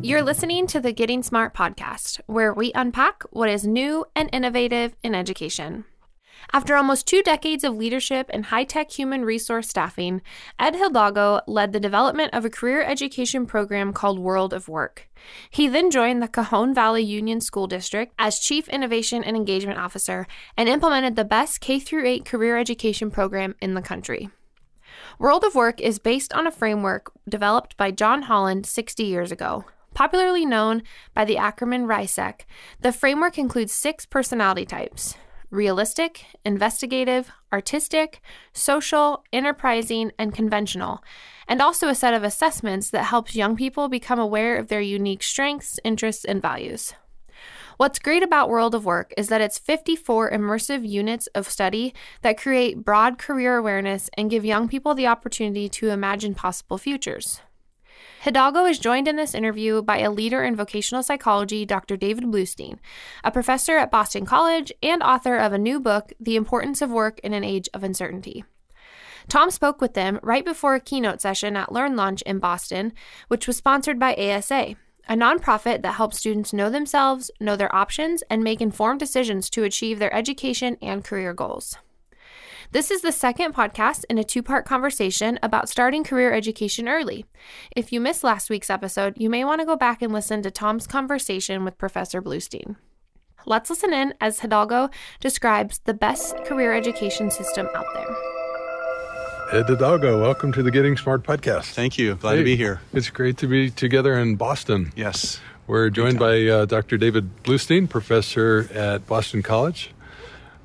You're listening to the Getting Smart podcast, where we unpack what is new and innovative in education. After almost two decades of leadership in high tech human resource staffing, Ed Hidalgo led the development of a career education program called World of Work. He then joined the Cajon Valley Union School District as Chief Innovation and Engagement Officer and implemented the best K 8 career education program in the country. World of Work is based on a framework developed by John Holland 60 years ago. Popularly known by the acronym RIASEC, the framework includes six personality types realistic, investigative, artistic, social, enterprising, and conventional, and also a set of assessments that helps young people become aware of their unique strengths, interests, and values. What's great about World of Work is that it's 54 immersive units of study that create broad career awareness and give young people the opportunity to imagine possible futures. Hidalgo is joined in this interview by a leader in vocational psychology, Dr. David Bluestein, a professor at Boston College and author of a new book, The Importance of Work in an Age of Uncertainty. Tom spoke with them right before a keynote session at LearnLaunch in Boston, which was sponsored by ASA, a nonprofit that helps students know themselves, know their options, and make informed decisions to achieve their education and career goals. This is the second podcast in a two part conversation about starting career education early. If you missed last week's episode, you may want to go back and listen to Tom's conversation with Professor Bluestein. Let's listen in as Hidalgo describes the best career education system out there. Ed Hidalgo, welcome to the Getting Smart podcast. Thank you. Glad hey, to be here. It's great to be together in Boston. Yes. We're joined by uh, Dr. David Bluestein, professor at Boston College.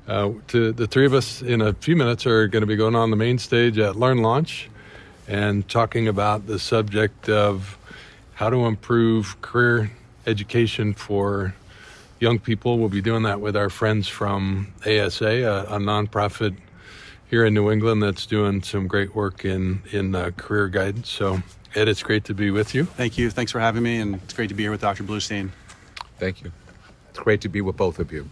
Uh, to the three of us in a few minutes are going to be going on the main stage at LearnLaunch and talking about the subject of how to improve career education for young people. We'll be doing that with our friends from ASA, a, a nonprofit here in New England that's doing some great work in in uh, career guidance. So, Ed, it's great to be with you. Thank you. Thanks for having me, and it's great to be here with Dr. Bluestein. Thank you. It's great to be with both of you.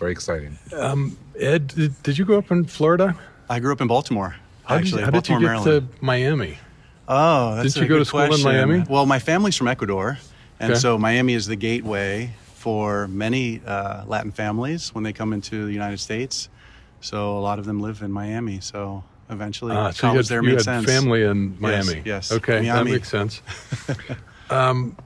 Very exciting. Um, Ed, did, did, you grow up in Florida? I grew up in Baltimore. How actually, did, how Baltimore, did you get Maryland. to Miami? Oh, that's did you go to school question. in Miami? Well, my family's from Ecuador, and okay. so Miami is the gateway for many uh, Latin families when they come into the United States. So a lot of them live in Miami. So eventually, ah, so college you had, there you had sense. family in Miami. Yes. yes. Okay, Miami. that makes sense. um,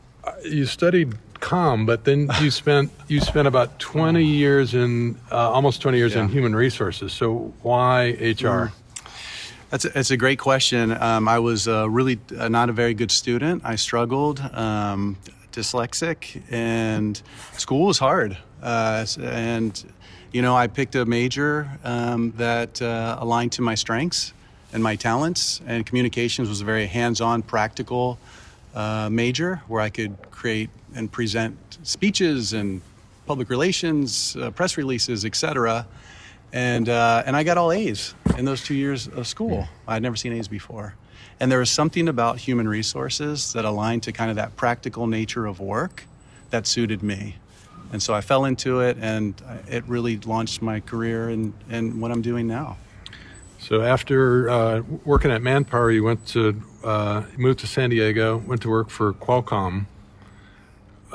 you studied com, but then you spent you spent about twenty years in uh, almost twenty years Yeah. in human resources. So why HR? Mm. That's a, that's a great question. Um, I was uh, really uh, not a very good student. I struggled, um, dyslexic, and school was hard. Uh, and you know, I picked a major um, that uh, aligned to my strengths and my talents. And communications was a very hands-on, practical uh, major where I could create and present speeches and public relations, uh, press releases, etc. And uh, and I got all A's in those two years of school. I'd never seen A's before. And there was something about human resources that aligned to kind of that practical nature of work that suited me. And so I fell into it, and it really launched my career and, and what I'm doing now. So after uh, working at Manpower, you went to uh, moved to San Diego, went to work for Qualcomm.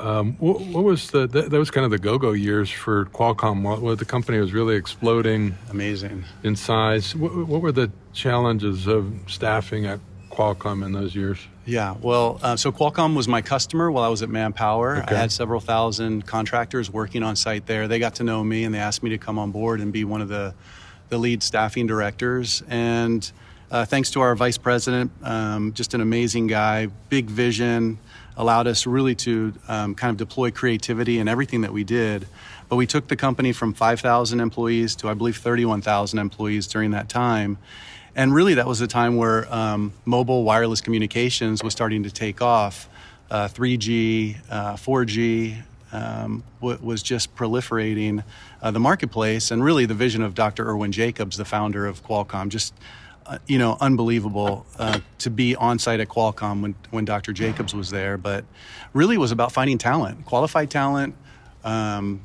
Um, what, what, was the that, that, was kind of the go-go years for Qualcomm? What, what, the company was really exploding, amazing in size. What, what, were the challenges of staffing at Qualcomm in those years? Yeah, well, uh, so Qualcomm was my customer while I was at Manpower. Okay. I had several thousand contractors working on site there. They got to know me and they asked me to come on board and be one of the the lead staffing directors. And uh, thanks to our vice president, um, just an amazing guy, big vision, allowed us really to um, kind of deploy creativity in everything that we did. But we took the company from 5,000 employees to, I believe, 31,000 employees during that time. And really, that was a time where um, mobile wireless communications was starting to take off. Uh, 3G, uh, 4G um, was just proliferating uh, the marketplace, and really the vision of Dr. Irwin Jacobs, the founder of Qualcomm, just uh, you know unbelievable uh, to be on site at Qualcomm when when Dr. Jacobs was there. But really, was about finding talent, qualified talent. Um,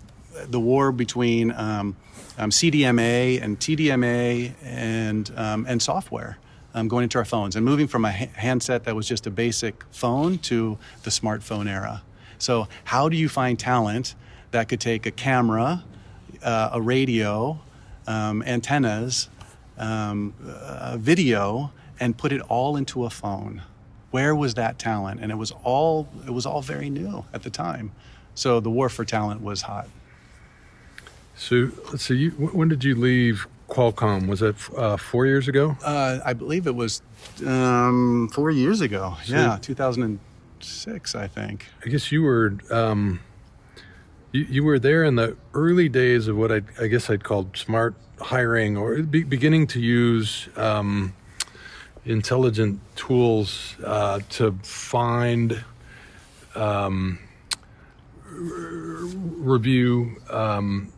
the war between um, um, CDMA and TDMA and um, and software. um, going into our phones and moving from a ha- handset that was just a basic phone to the smartphone era. So, how do you find talent that could take a camera, uh, a radio, um, antennas, um, uh, video, and put it all into a phone? Where was that talent? And it was all it was all very new at the time. So the war for talent was hot. So let's see. You, when did you leave Qualcomm? Was that uh, four years ago? Uh, I believe it was um, four years ago. So yeah, 2006, I think. I guess you were um, you, you were there in the early days of what I, I guess I'd called smart hiring, or be, beginning to use um, intelligent tools uh, to find. Um, review um,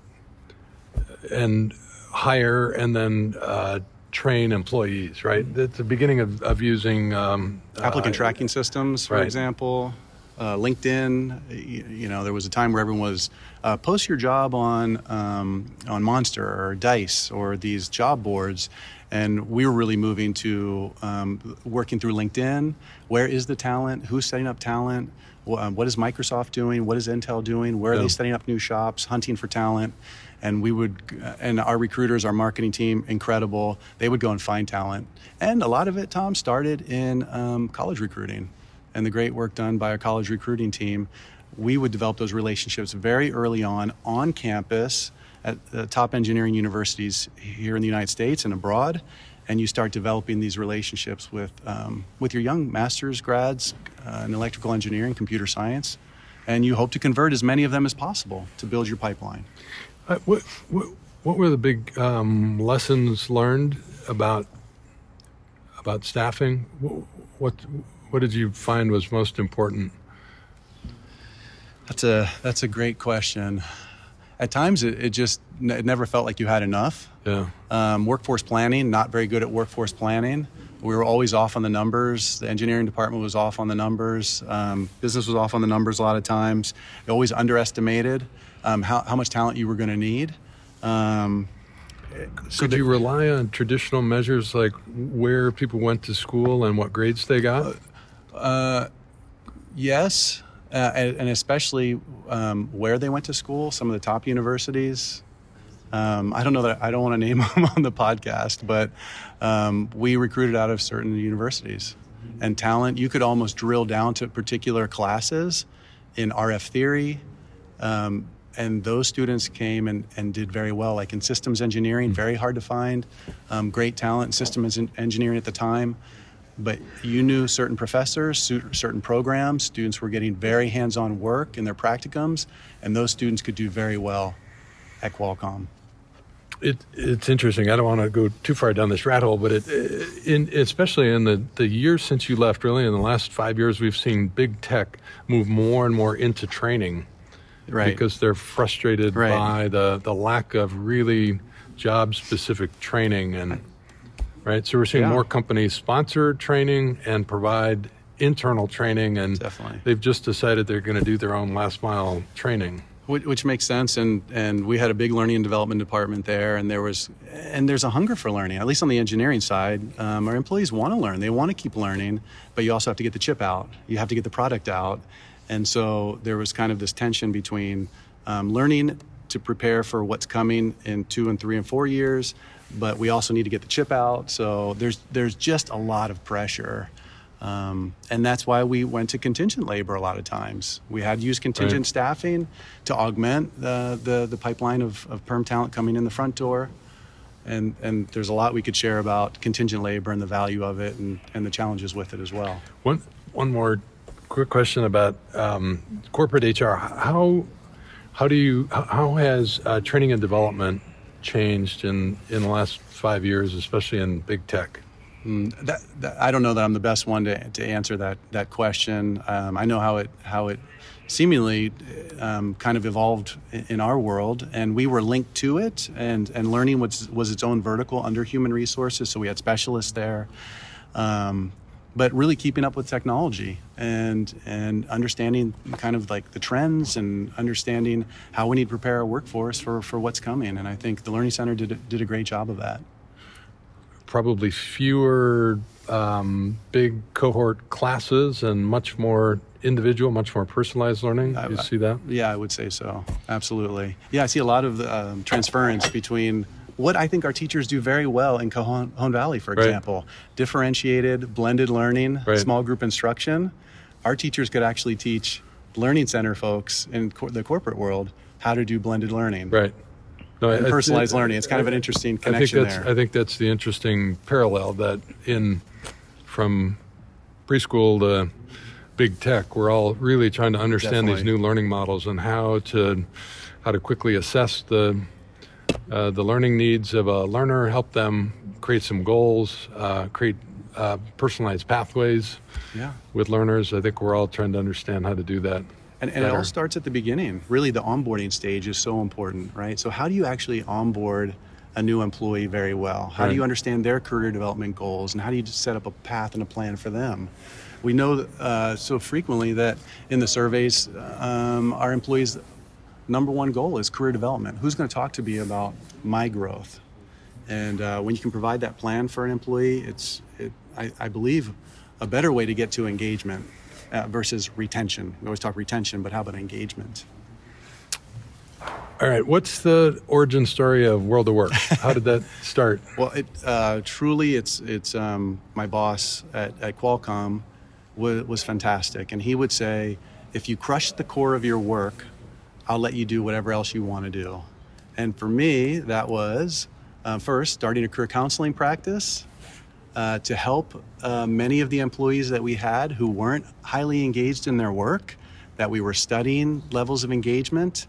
and hire and then uh, train employees, right? It's the beginning of, of using um, applicant uh, tracking systems, for right. example. Uh, LinkedIn, you, you, know, there was a time where everyone was uh, post your job on um, on Monster or Dice or these job boards, and we were really moving to um, working through LinkedIn. Where is the talent? Who's setting up talent? Um, what is Microsoft doing? What is Intel doing? Where are yeah. they setting up new shops? Hunting for talent and we would and our recruiters our marketing team incredible they would go and find talent and a lot of it tom started in um, college recruiting and the great work done by our college recruiting team we would develop those relationships very early on on campus at the top engineering universities here in the united states and abroad. And you start developing these relationships with um, with your young master's grads uh, in electrical engineering computer science. And you hope to convert as many of them as possible to build your pipeline. Uh, what, what, what were the big um, lessons learned about about staffing? What, what what did you find was most important? That's a that's a great question. At times, it, it just it never felt like you had enough. Yeah. Um, workforce planning, not very good at workforce planning. We were always off on the numbers. The engineering department was off on the numbers. Um, business was off on the numbers a lot of times. They always underestimated um, how, how much talent you were going to need. Um, so Could you rely on traditional measures like where people went to school and what grades they got? Uh, yes, uh, and, and, especially um, where they went to school. Some of the top universities. Um, I don't know that I don't want to name them on the podcast, but um, we recruited out of certain universities. And talent, you could almost drill down to particular classes in RF theory, um, and those students came and, and did very well, like in systems engineering, very hard to find, um, great talent in systems engineering at the time. But you knew certain professors, certain programs, students were getting very hands on work in their practicums, and those students could do very well at Qualcomm. It, it's interesting. I don't want to go too far down this rat hole, but it, in, especially in the, the years since you left, really in the last five years, we've seen big tech move more and more into training right. because they're frustrated right. by the, the lack of really job specific training and right so we're seeing yeah. more companies sponsor training and provide internal training and Definitely. they've just decided they're going to do their own last mile training which, which, makes sense and and we had a big learning and development department there and there was and there's a hunger for learning at least on the engineering side um, our employees want to learn they want to keep learning but you also have to get the chip out you have to get the product out and so there was kind of this tension between um, learning to prepare for what's coming in two and three and four years, but we also need to get the chip out. So there's there's just a lot of pressure. Um, and that's why we went to contingent labor a lot of times. We had used contingent right. staffing to augment the, the, the pipeline of, of perm talent coming in the front door. And, and there's a lot we could share about contingent labor and the value of it and, and the challenges with it as well. One, one more quick question about um, corporate HR. How how do you how has uh, training and development changed in in the last five years, especially in big tech? Mm, that, that, I don't know that I'm the best one to, to answer that that question. Um, I know how it how it seemingly um, kind of evolved in our world, and we were linked to it, and and learning was was its own vertical under human resources. So we had specialists there. Um, but really keeping up with technology and and understanding kind of like the trends and understanding how we need to prepare our workforce for, for what's coming. And I think the Learning Center did, did a great job of that. probably fewer um, big cohort classes and much more individual, much more personalized learning. You I- see that? Yeah, I would say so. Absolutely. Yeah, I see a lot of um, transference between what I think our teachers do very well in Cajon Valley, for Right. example, differentiated, blended learning, Right. small group instruction. Our teachers could actually teach learning center folks in cor- the corporate world how to do blended learning Right. No, and I- I- personalized learning. It's kind of an interesting I think connection that's there. I think that's the interesting parallel that in from preschool to big tech, we're all really trying to understand these new learning models and how to how to quickly assess the uh, the learning needs of a learner, help them create some goals, uh, create uh, personalized pathways yeah. with learners. I think we're all trying to understand how to do that. And, and it all starts at the beginning. Really, the onboarding stage is so important, right? So, how do you actually onboard a new employee very well? How do you understand their career development goals? And how do you set up a path and a plan for them? We know uh, so frequently that in the surveys, um, our employees' number one goal is career development. Who's going to talk to me about my growth? And uh, when you can provide that plan for an employee, it's, it, I, I believe, a better way to get to engagement uh, versus retention. We always talk retention, but how about engagement? All right, what's the origin story of World of Work? How did that start? Well, it uh, truly, it's it's um, my boss at, at Qualcomm was, was fantastic, and he would say, if you crush the core of your work, I'll let you do whatever else you want to do. And for me, that was uh, first starting a career counseling practice uh, to help uh, many of the employees that we had who weren't highly engaged in their work, that we were studying levels of engagement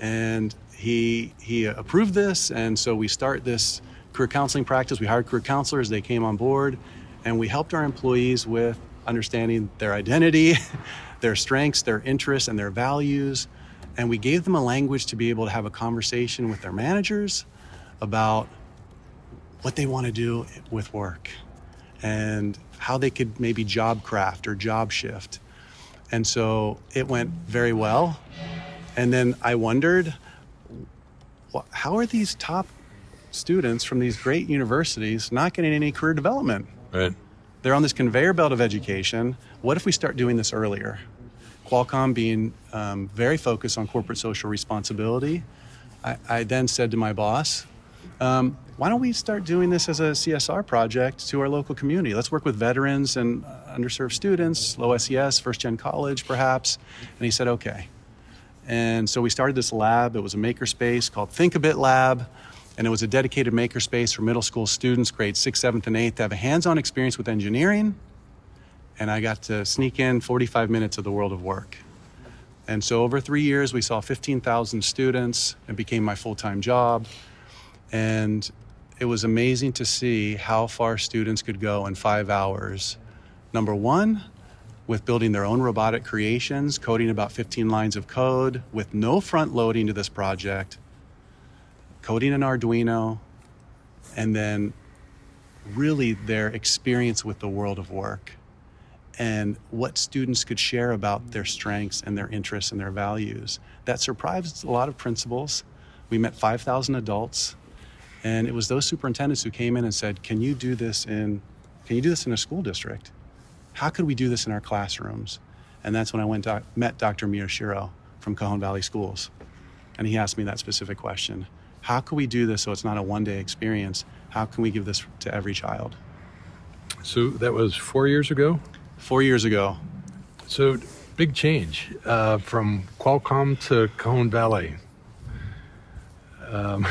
and he he approved this and so we start this career counseling practice we hired career counselors they came on board and we helped our employees with understanding their identity their strengths their interests and their values and we gave them a language to be able to have a conversation with their managers about what they want to do with work and how they could maybe job craft or job shift and so it went very well and then I wondered, how are these top students from these great universities not getting any career development? Right. They're on this conveyor belt of education. What if we start doing this earlier? Qualcomm being um, very focused on corporate social responsibility, I, I then said to my boss, um, why don't we start doing this as a CSR project to our local community? Let's work with veterans and uh, underserved students, low SES, first gen college perhaps. And he said, okay. And so we started this lab. It was a makerspace called Thinkabit Lab. And it was a dedicated makerspace for middle school students, grades sixth, seventh, and eighth, to have a hands on experience with engineering. And I got to sneak in 45 minutes of the world of work. And so over three years, we saw 15,000 students. It became my full time job. And it was amazing to see how far students could go in five hours. Number one, with building their own robotic creations, coding about 15 lines of code with no front loading to this project, coding an Arduino, and then really their experience with the world of work and what students could share about their strengths and their interests and their values. That surprised a lot of principals. We met 5,000 adults, and it was those superintendents who came in and said, "Can you do this in? Can you do this in a school district? How could we do this in our classrooms?" And that's when I went doc- met Dr. Miyashiro from Cajon Valley Schools, and he asked me that specific question: How can we do this so it's not a one-day experience? How can we give this to every child? So that was four years ago. Four years ago, So big change uh, from Qualcomm to Cajon Valley. Um,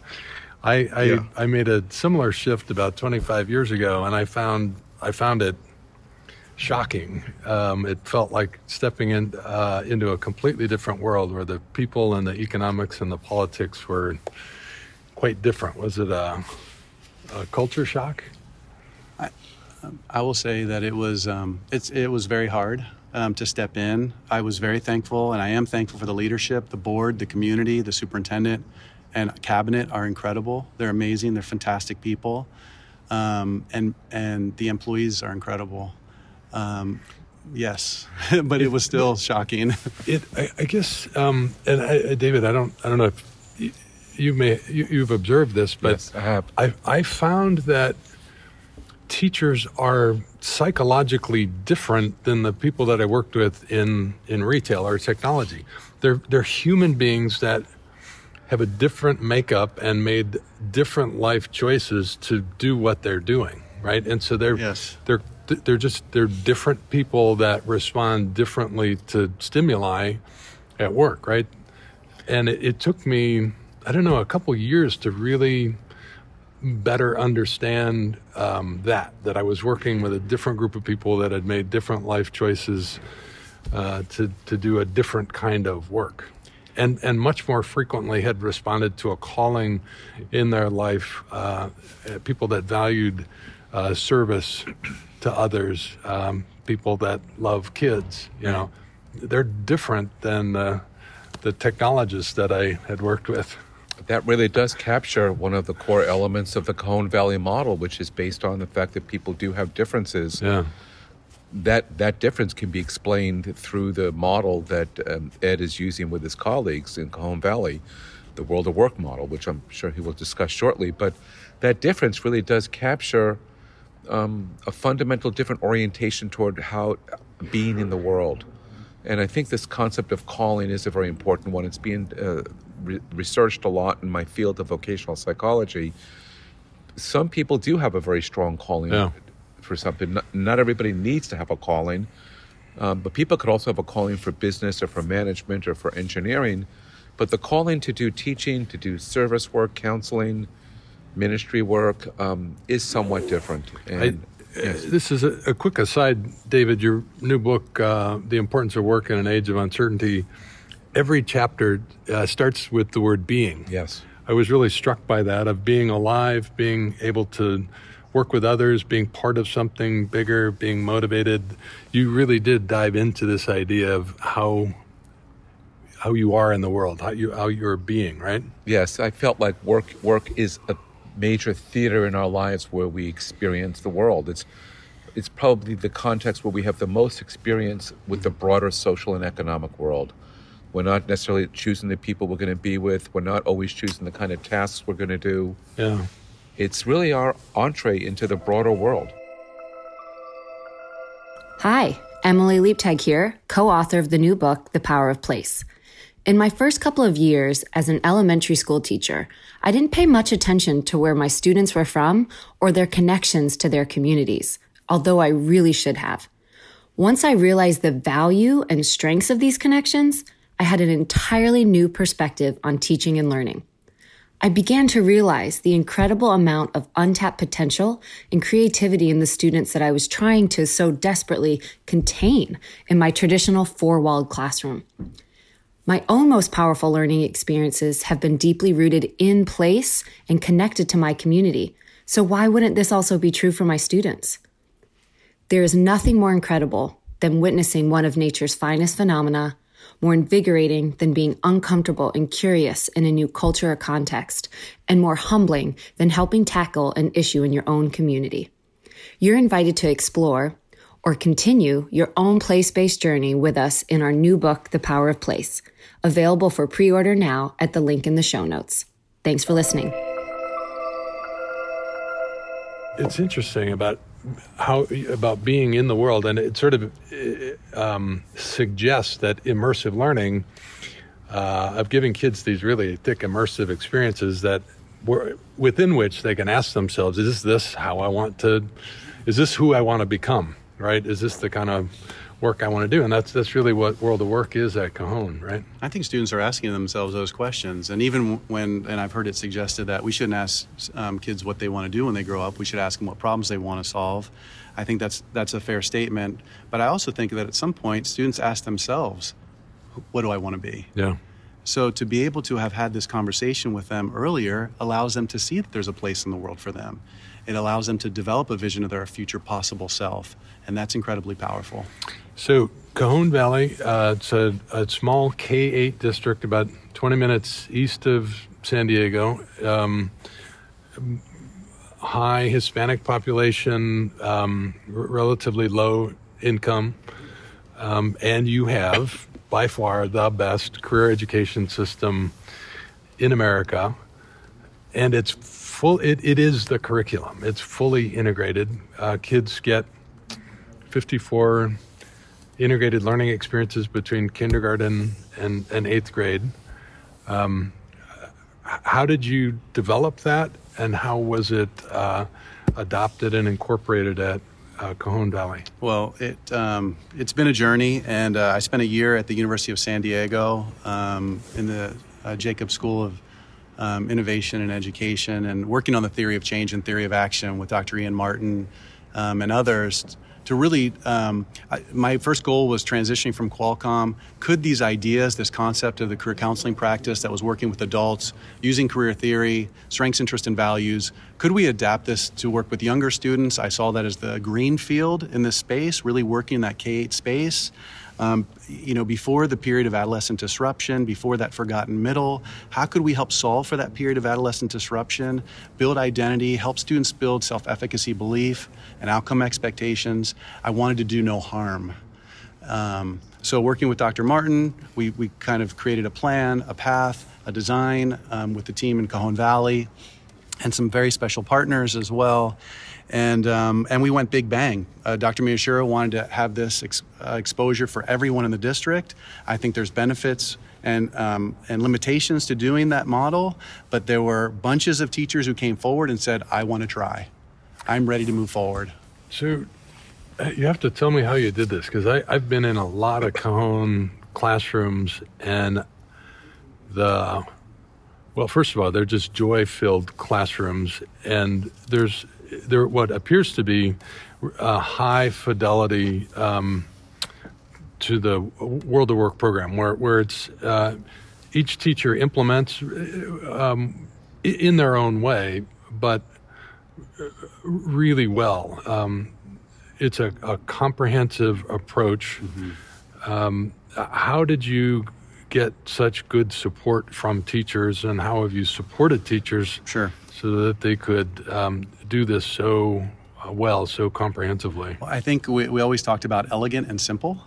I I, Yeah. I made a similar shift about 25 years ago, and I found I found it shocking. Um, it felt like stepping in uh, into a completely different world where the people and the economics and the politics were quite different. Was it a, a culture shock? I will say that it was um, it's it was very hard um, to step in. I was very thankful, and I am thankful for the leadership, the board, the community, the superintendent, and cabinet are incredible. They're amazing. They're fantastic people, um, and and the employees are incredible. Um, yes, but it was still shocking. It, I, I guess, um, and I, I- David, I don't, I don't know if y- you may you, you've observed this, but Yes, I have. I I found that teachers are psychologically different than the people that I worked with in in retail or technology. They're they're human beings that have a different makeup and made different life choices to do what they're doing, right? And so they're Yes. they're they're just they're different people that respond differently to stimuli at work, right? And it, it took me I don't know a couple years to really better understand um, that that I was working with a different group of people that had made different life choices uh, to to do a different kind of work, and and much more frequently had responded to a calling in their life. Uh, people that valued uh, service to others, um, people that love kids. You know, they're different than the technologists that I had worked with. That really does capture one of the core elements of the Cajon Valley model, which is based on the fact that people do have differences. Yeah. That that difference can be explained through the model that um, Ed is using with his colleagues in Cajon Valley, the World of Work model, which I'm sure he will discuss shortly. But that difference really does capture um, a fundamental different orientation toward how being in the world. And I think this concept of calling is a very important one. It's being uh, re- researched a lot in my field of vocational psychology. Some people do have a very strong calling Yeah. for something. Not, not everybody needs to have a calling, um, but people could also have a calling for business or for management or for engineering. But the calling to do teaching, to do service work, counseling, ministry work um, is somewhat different. And I, yes. This is a, a quick aside, David. Your new book, uh, "The Importance of Work in an Age of Uncertainty," every chapter uh, starts with the word "being." yes. I was really struck by that of being alive, being able to work with others, being part of something bigger, being motivated. You really did dive into this idea of how how you are in the world, how you how you're being, right? Yes, I felt like work work is a major theater in our lives where we experience the world. It's it's probably the context where we have the most experience with the broader social and economic world. We're not necessarily choosing the people we're going to be with. We're not always choosing the kind of tasks we're going to do. Yeah. It's really our entree into the broader world. Hi, Emily Liebtag here, co author of the new book, The Power of Place. In my first couple of years as an elementary school teacher, I didn't pay much attention to where my students were from or their connections to their communities, although I really should have. Once I realized the value and strengths of these connections, I had an entirely new perspective on teaching and learning. I began to realize the incredible amount of untapped potential and creativity in the students that I was trying to so desperately contain in my traditional four walled classroom. My own most powerful learning experiences have been deeply rooted in place and connected to my community. So, why wouldn't this also be true for my students? There is nothing more incredible than witnessing one of nature's finest phenomena, more invigorating than being uncomfortable and curious in a new culture or context, and more humbling than helping tackle an issue in your own community. You're invited to explore or continue your own place based journey with us in our new book, The Power of Place, available for pre order now at the link in the show notes. Thanks for listening. it's interesting about how about being in the world, and it sort of uh, um, suggests that immersive learning uh, of giving kids these really thick immersive experiences that were, within which they can ask themselves, "Is this how I want to? Is this who I want to become? Right? Is this the kind of work I want to do?" And that's that's really what World of Work is at Cajon, right? I think students are asking themselves those questions, and even when, and I've heard it suggested that we shouldn't ask um, kids what they want to do when they grow up. We should ask them what problems they want to solve. I think that's that's a fair statement. But I also think that at some point, students ask themselves, "What do I want to be?" Yeah. So to be able to have had this conversation with them earlier allows them to see that there's a place in the world for them. It allows them to develop a vision of their future possible self, and that's incredibly powerful. So Cajon Valley, uh, it's a, a small K eight district about twenty minutes east of San Diego. Um, high Hispanic population, um, r- relatively low income, um, and you have by far the best career education system in America. and it's full. It, it is the curriculum. It's fully integrated. Uh, kids get 54 integrated learning experiences between kindergarten and, and eighth grade. Um, how did you develop that, and how was it uh, adopted and incorporated at uh, Cajon Valley? Well, it um, it's been a journey, and uh, I spent a year at the University of San Diego um, in the uh, Jacobs School of um, Innovation and Education, and working on the theory of change and theory of action with Dr. Ian Martin um, and others to really, um, I, my first goal was transitioning from Qualcomm. Could these ideas, this concept of the career counseling practice that was working with adults, using career theory, strengths, interests, and values, could we adapt this to work with younger students? I saw that as the green field in this space, really working in that K 8 space. Um, you know, before the period of adolescent disruption, before that forgotten middle, how could we help solve for that period of adolescent disruption, build identity, help students build self efficacy belief and outcome expectations? I wanted to do no harm. Um, so, working with Dr. Martin, we, we kind of created a plan, a path, a design um, with the team in Cajon Valley and some very special partners as well and um, and we went big bang. Uh, Dr. Miyashiro wanted to have this ex- uh, exposure for everyone in the district. I think there's benefits and um, and limitations to doing that model, but there were bunches of teachers who came forward and said, "I want to try. I'm ready to move forward." So you have to tell me how you did this because I've been in a lot of Cajon classrooms and the well, first of all, they're just joy-filled classrooms, and there's there what appears to be a high fidelity um, to the World of Work program, where where it's uh, each teacher implements um, in their own way, but really well. Um, it's a, a, comprehensive approach. Mm-hmm. Um, how did you get such good support from teachers, and how have you supported teachers? Sure. So that they could um, do this so uh, well, so comprehensively? Well, I think we, we always talked about elegant and simple,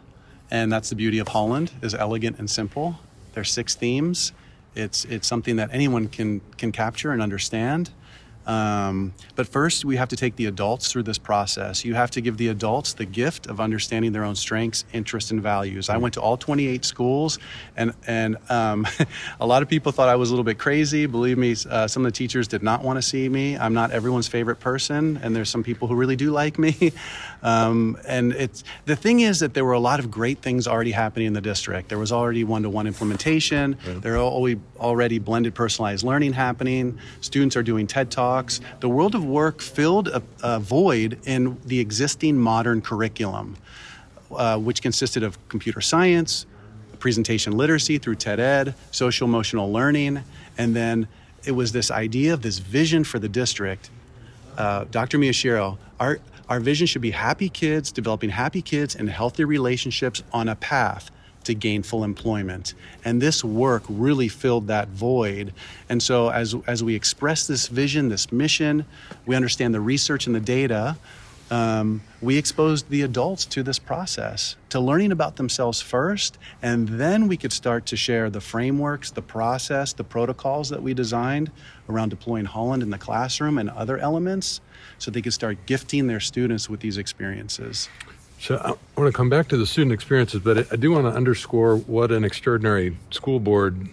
and that's the beauty of Holland is elegant and simple. There's six themes. It's it's something that anyone can can capture and understand. Um, but first, we have to take the adults through this process. You have to give the adults the gift of understanding their own strengths, interests, and values. I went to all 28 schools, and and um, a lot of people thought I was a little bit crazy. Believe me, uh, some of the teachers did not want to see me. I'm not everyone's favorite person, and there's some people who really do like me. Um, and it's the thing is that there were a lot of great things already happening in the district. There was already one-to-one implementation. Right. There are already blended personalized learning happening. Students are doing TED talks. The world of work filled a, a void in the existing modern curriculum, uh, which consisted of computer science, presentation literacy through TED Ed, social emotional learning, and then it was this idea of this vision for the district. Uh, Dr. Miyashiro, our, our vision should be happy kids, developing happy kids and healthy relationships on a path to gainful employment. And this work really filled that void. And so as, as we express this vision, this mission, we understand the research and the data, um, we exposed the adults to this process, to learning about themselves first, and then we could start to share the frameworks, the process, the protocols that we designed around deploying Holland in the classroom and other elements so they could start gifting their students with these experiences. So I want to come back to the student experiences, but I do want to underscore what an extraordinary school board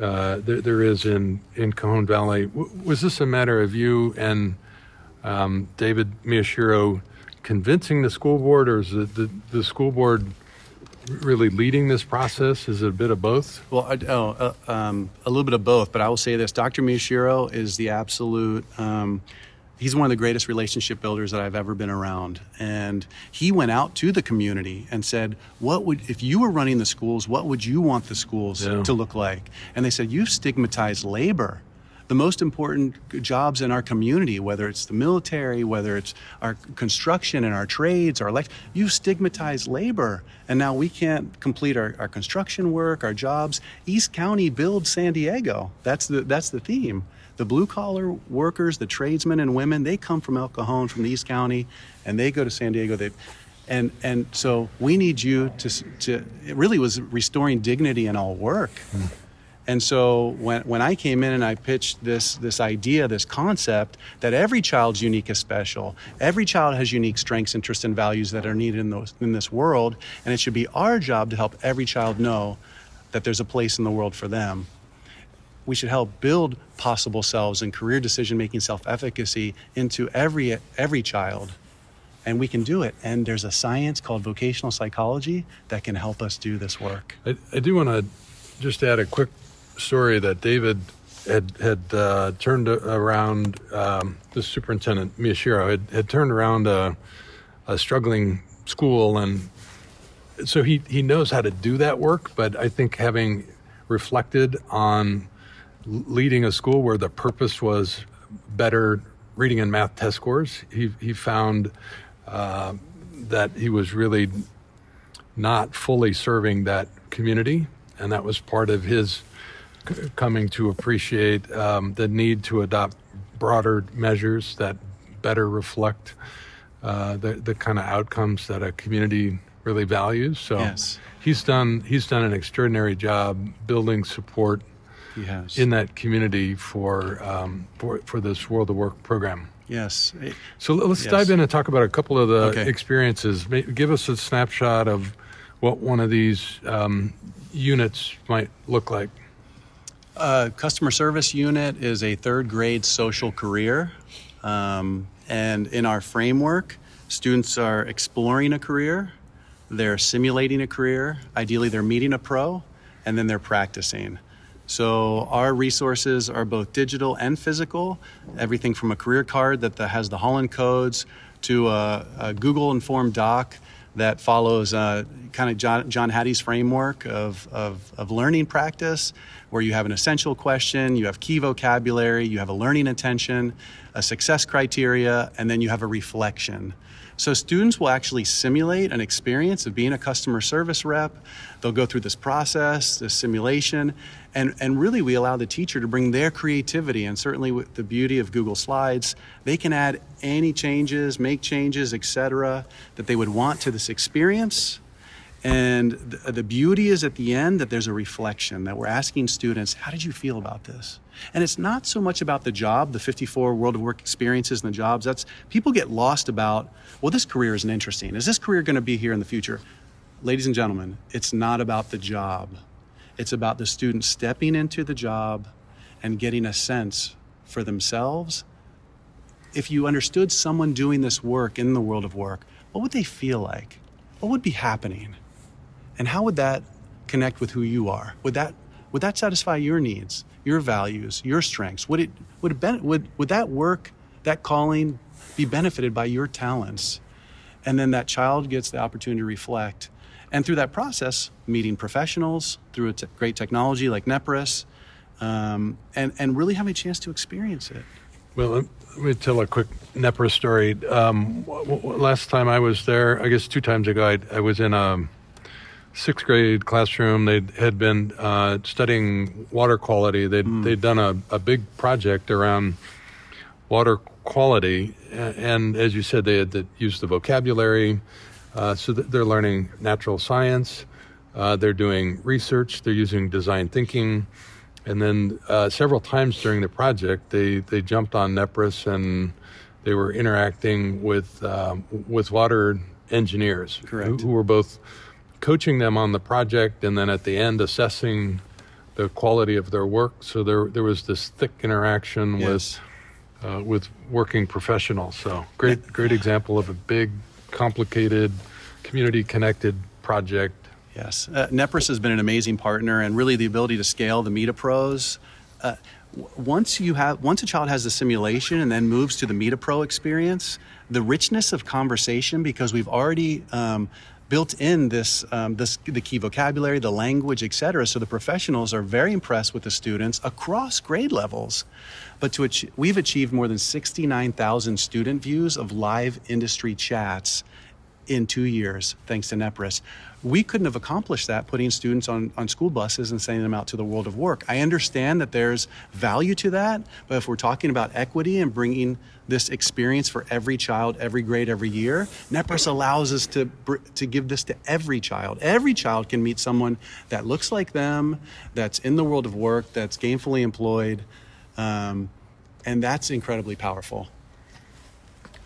uh, there, there is in, in Cajon Valley. W- was this a matter of you and um, David Miyashiro convincing the school board, or is it the, the school board really leading this process? Is it a bit of both? Well, I, oh, uh, um, a little bit of both, but I will say this Dr. Miyashiro is the absolute. Um, he's one of the greatest relationship builders that I've ever been around. And he went out to the community and said, What would, if you were running the schools, what would you want the schools yeah. to look like? And they said, You've stigmatized labor the most important jobs in our community, whether it's the military, whether it's our construction and our trades, our elect, you stigmatize labor. And now we can't complete our, our construction work, our jobs. East County builds San Diego. That's the, that's the theme. The blue collar workers, the tradesmen and women, they come from El Cajon, from the East County, and they go to San Diego. They, and and so we need you to to. It really was restoring dignity in all work. Mm And so when, when I came in and I pitched this, this idea, this concept that every child's unique is special, every child has unique strengths, interests, and values that are needed in, those, in this world, and it should be our job to help every child know that there's a place in the world for them. We should help build possible selves and career decision making self efficacy into every, every child. And we can do it. And there's a science called vocational psychology that can help us do this work. I, I do want to just add a quick story that David had had uh, turned around. Um, the superintendent Miyashiro had, had turned around a, a, struggling school, and so he he knows how to do that work. But I think having reflected on leading a school where the purpose was better reading and math test scores, he he found uh, that he was really not fully serving that community, and that was part of his coming to appreciate um, the need to adopt broader measures that better reflect uh, the the kind of outcomes that a community really values. So yes. he's done he's done an extraordinary job building support in that community for um, for for this World of Work program. Yes. So let's yes. dive in and talk about a couple of the okay. experiences. Give us a snapshot of what one of these um, units might look like. Uh, customer service unit is a third grade social career. Um, and in our framework, students are exploring a career, they're simulating a career, ideally, they're meeting a pro, and then they're practicing. So our resources are both digital and physical. Everything from a career card that the, has the Holland codes to a, a Google informed doc that follows uh, kind of John, John Hattie's framework of, of, of, learning practice, where you have an essential question, you have key vocabulary, you have a learning intention, a success criteria, and then you have a reflection. So students will actually simulate an experience of being a customer service rep. They'll go through this process, this simulation, and, and really we allow the teacher to bring their creativity. And certainly with the beauty of Google Slides, they can add any changes, make changes, etc., that they would want to this experience. And the, the beauty is at the end that there's a reflection that we're asking students, how did you feel about this? And it's not so much about the job, the 54 world of work experiences and the jobs. That's people get lost about, well, this career isn't interesting. Is this career going to be here in the future? Ladies and gentlemen, it's not about the job. It's about the student stepping into the job and getting a sense for themselves. If you understood someone doing this work in the world of work, what would they feel like? What would be happening? And how would that connect with who you are? Would that would that satisfy your needs? your values, your strengths? Would it would it ben- would would that work, that calling, be benefited by your talents? And then that child gets the opportunity to reflect, and through that process, meeting professionals through a great technology like Nepris, um, and and really having a chance to experience it. Well, let me tell a quick Nepris story. Um, last time I was there, I guess two times ago, I, I was in a sixth grade classroom. They had been uh, studying water quality. They'd mm. they'd done a, a big project around water quality, and as you said, they had used the vocabulary. Uh, so they're learning natural science. Uh, they're doing research. They're using design thinking, and then uh, several times during the project, they they jumped on Nepris and they were interacting with um, with water engineers who, who were both coaching them on the project and then at the end assessing the quality of their work. So there there was this thick interaction yes. with uh, with working professionals. So great great example of a big, complicated, community connected project. Yes, uh, Nepris has been an amazing partner, and really the ability to scale the Meet-a-Pros. Uh, once you have once a child has the simulation and then moves to the Meet-a-Pro experience, the richness of conversation because we've already um, built in this, um, this the key vocabulary, the language, etc. So the professionals are very impressed with the students across grade levels. But to we've achieved more than 69,000 student views of live industry chats in two years, thanks to NEPRIS. We couldn't have accomplished that putting students on, on school buses and sending them out to the world of work. I understand that there's value to that, but if we're talking about equity and bringing this experience for every child, every grade, every year, NEPRIS allows us to, to give this to every child. Every child can meet someone that looks like them, that's in the world of work, that's gainfully employed, um, and that's incredibly powerful.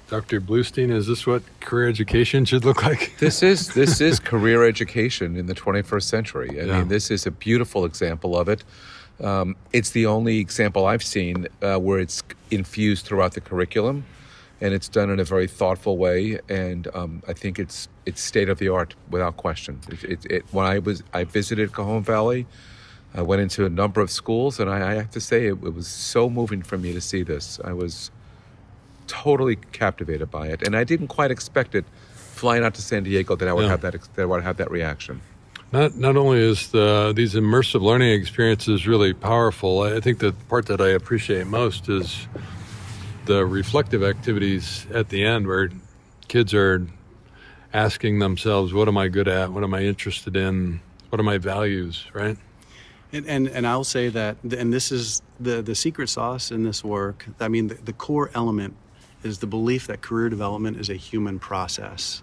Dr. Bluestein, is this what career education should look like? this is this is career education in the 21st century. I yeah. mean, this is a beautiful example of it. Um, it's the only example I've seen uh, where it's infused throughout the curriculum, and it's done in a very thoughtful way. And um, I think it's it's state of the art without question. It, it, it, when I was I visited Cajon Valley, I went into a number of schools, and I, I have to say it, was so moving for me to see this. I was totally captivated by it, and I didn't quite expect it flying out to San Diego that I would yeah. have that that I would have that reaction. Not not only is the these immersive learning experiences really powerful, I think the part that I appreciate most is the reflective activities at the end where kids are asking themselves, "What am I good at? What am I interested in? What are my values?" Right. And, and, and I'll say that, and this is the, the secret sauce in this work. I mean, the, the core element is the belief that career development is a human process.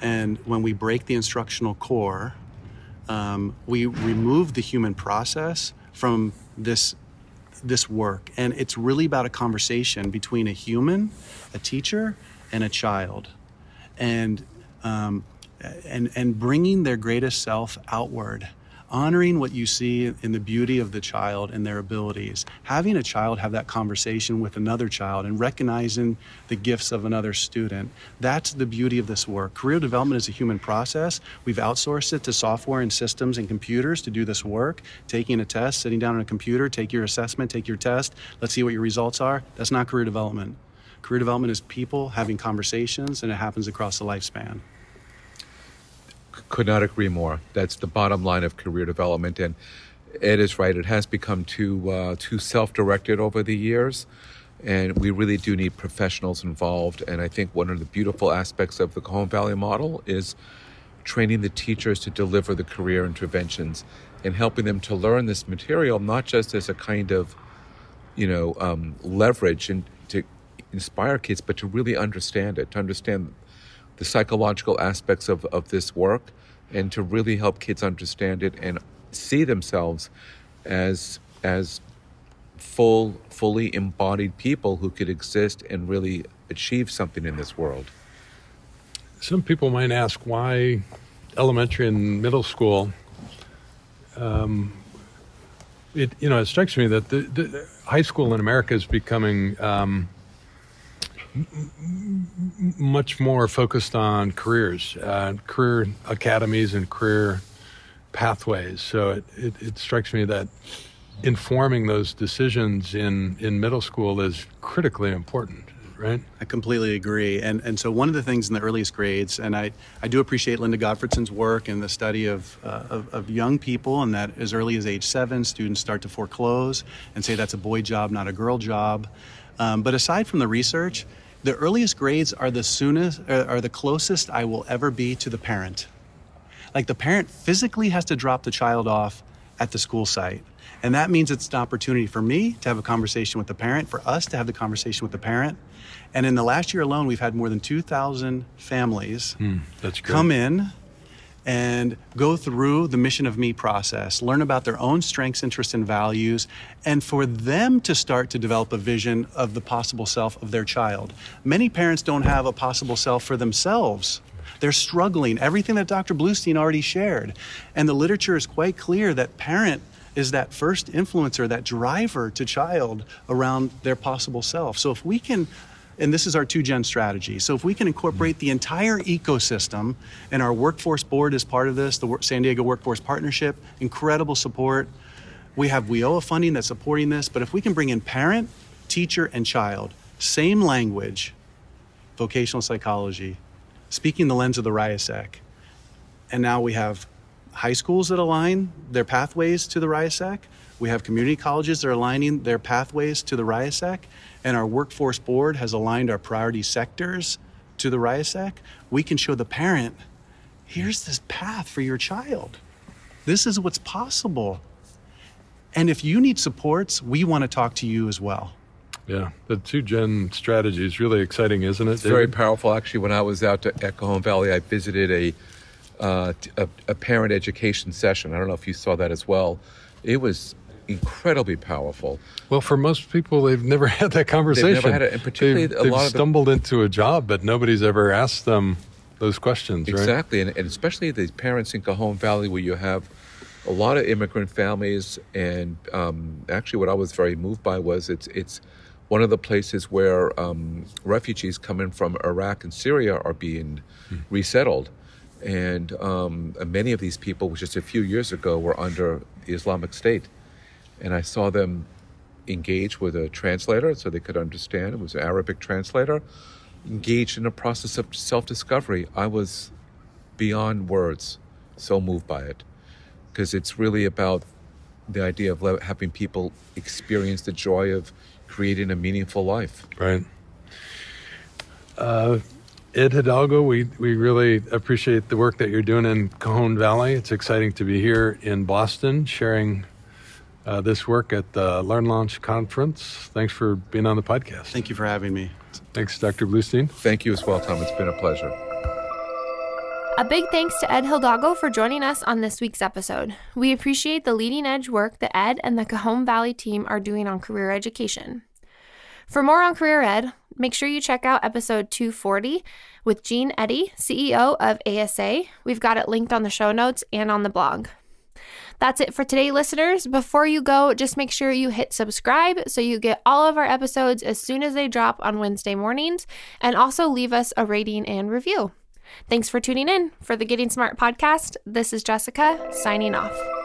And when we break the instructional core, um, we remove the human process from this this work, and it's really about a conversation between a human, a teacher, and a child, and um, and and bringing their greatest self outward honoring what you see in the beauty of the child and their abilities, having a child have that conversation with another child and recognizing the gifts of another student. That's the beauty of this work. Career development is a human process. We've outsourced it to software and systems and computers to do this work. Taking a test, sitting down on a computer, take your assessment, take your test, let's see what your results are. That's not career development. Career development is people having conversations, and it happens across the lifespan could not agree more. That's the bottom line of career development, and Ed is right. It has become too uh, too self-directed over the years, and we really do need professionals involved. And I think one of the beautiful aspects of the Cajon Valley model is training the teachers to deliver the career interventions and helping them to learn this material not just as a kind of you know um, leverage and to inspire kids, but to really understand it, to understand the psychological aspects of, of this work and to really help kids understand it and see themselves as as full fully embodied people who could exist and really achieve something in this world. Some people might ask why elementary and middle school um, it you know it strikes me that the, the high school in america is becoming um, much more focused on careers, uh, career academies, and career pathways. So it, it, it, strikes me that informing those decisions in, in middle school is critically important. Right? I completely agree. And and so one of the things in the earliest grades, and I, I do appreciate Linda Gottfredson's work and the study of, uh, of, of young people, and that as early as age seven, students start to foreclose and say that's a boy job, not a girl job. Um, but aside from the research, the earliest grades are the soonest, uh, are the closest I will ever be to the parent. Like the parent physically has to drop the child off at the school site. And that means it's an opportunity for me to have a conversation with the parent, for us to have the conversation with the parent. And in the last year alone, we've had more than 2,000 families mm, come in and go through the mission of me process, learn about their own strengths, interests, and values, and for them to start to develop a vision of the possible self of their child. Many parents don't have a possible self for themselves. They're struggling. Everything that Dr. Bluestein already shared. And the literature is quite clear that parent is that first influencer, that driver to child around their possible self. So if we can and this is our two gen strategy. So if we can incorporate the entire ecosystem, and our workforce board is part of this, the San Diego Workforce Partnership, incredible support. We have WIOA funding that's supporting this, but if we can bring in parent, teacher, and child, same language, vocational psychology, speaking the lens of the RIASEC, and now we have high schools that align their pathways to the RIASEC. We have community colleges that are aligning their pathways to the RIASEC. and our workforce board has aligned our priority sectors to the RIASEC. we can show the parent here's this path for your child. This is what's possible. And if you need supports, we want to talk to you as well. Yeah, the two gen strategy is really exciting, isn't it? It's very powerful. Actually, when I was out to, at Cajon Valley, I visited a, uh, a, a parent education session. I don't know if you saw that as well. It was incredibly powerful. Well, for most people, they've never had that conversation. They've never had it, and particularly they've, a they've lot of stumbled into a job, but nobody's ever asked them those questions, right? Exactly, and, and especially the parents in Cajon Valley, where you have a lot of immigrant families, and um, actually, what I was very moved by was it's it's one of the places where um, refugees coming from Iraq and Syria are being mm. resettled. And um, many of these people, just a few years ago, were under the Islamic State. And I saw them engage with a translator so they could understand. It was an Arabic translator, engaged in a process of self discovery. I was beyond words, so moved by it. Because it's really about the idea of having people experience the joy of creating a meaningful life. Right. Uh, Ed Hidalgo, we, we really appreciate the work that you're doing in Cajon Valley. It's exciting to be here in Boston sharing uh, this work at the LearnLaunch Conference. Thanks for being on the podcast. Thank you for having me. Thanks, Dr. Bluestein. Thank you as well, Tom. It's been a pleasure. A big thanks to Ed Hidalgo for joining us on this week's episode. We appreciate the leading edge work that Ed and the Cajon Valley team are doing on career education. For more on Career Ed, make sure you check out episode 240 with Jean Eddy, CEO of ASA. We've got it linked on the show notes and on the blog. That's it for today, listeners. Before you go, just make sure you hit subscribe so you get all of our episodes as soon as they drop on Wednesday mornings, and also leave us a rating and review. Thanks for tuning in for the Getting Smart podcast. This is Jessica signing off.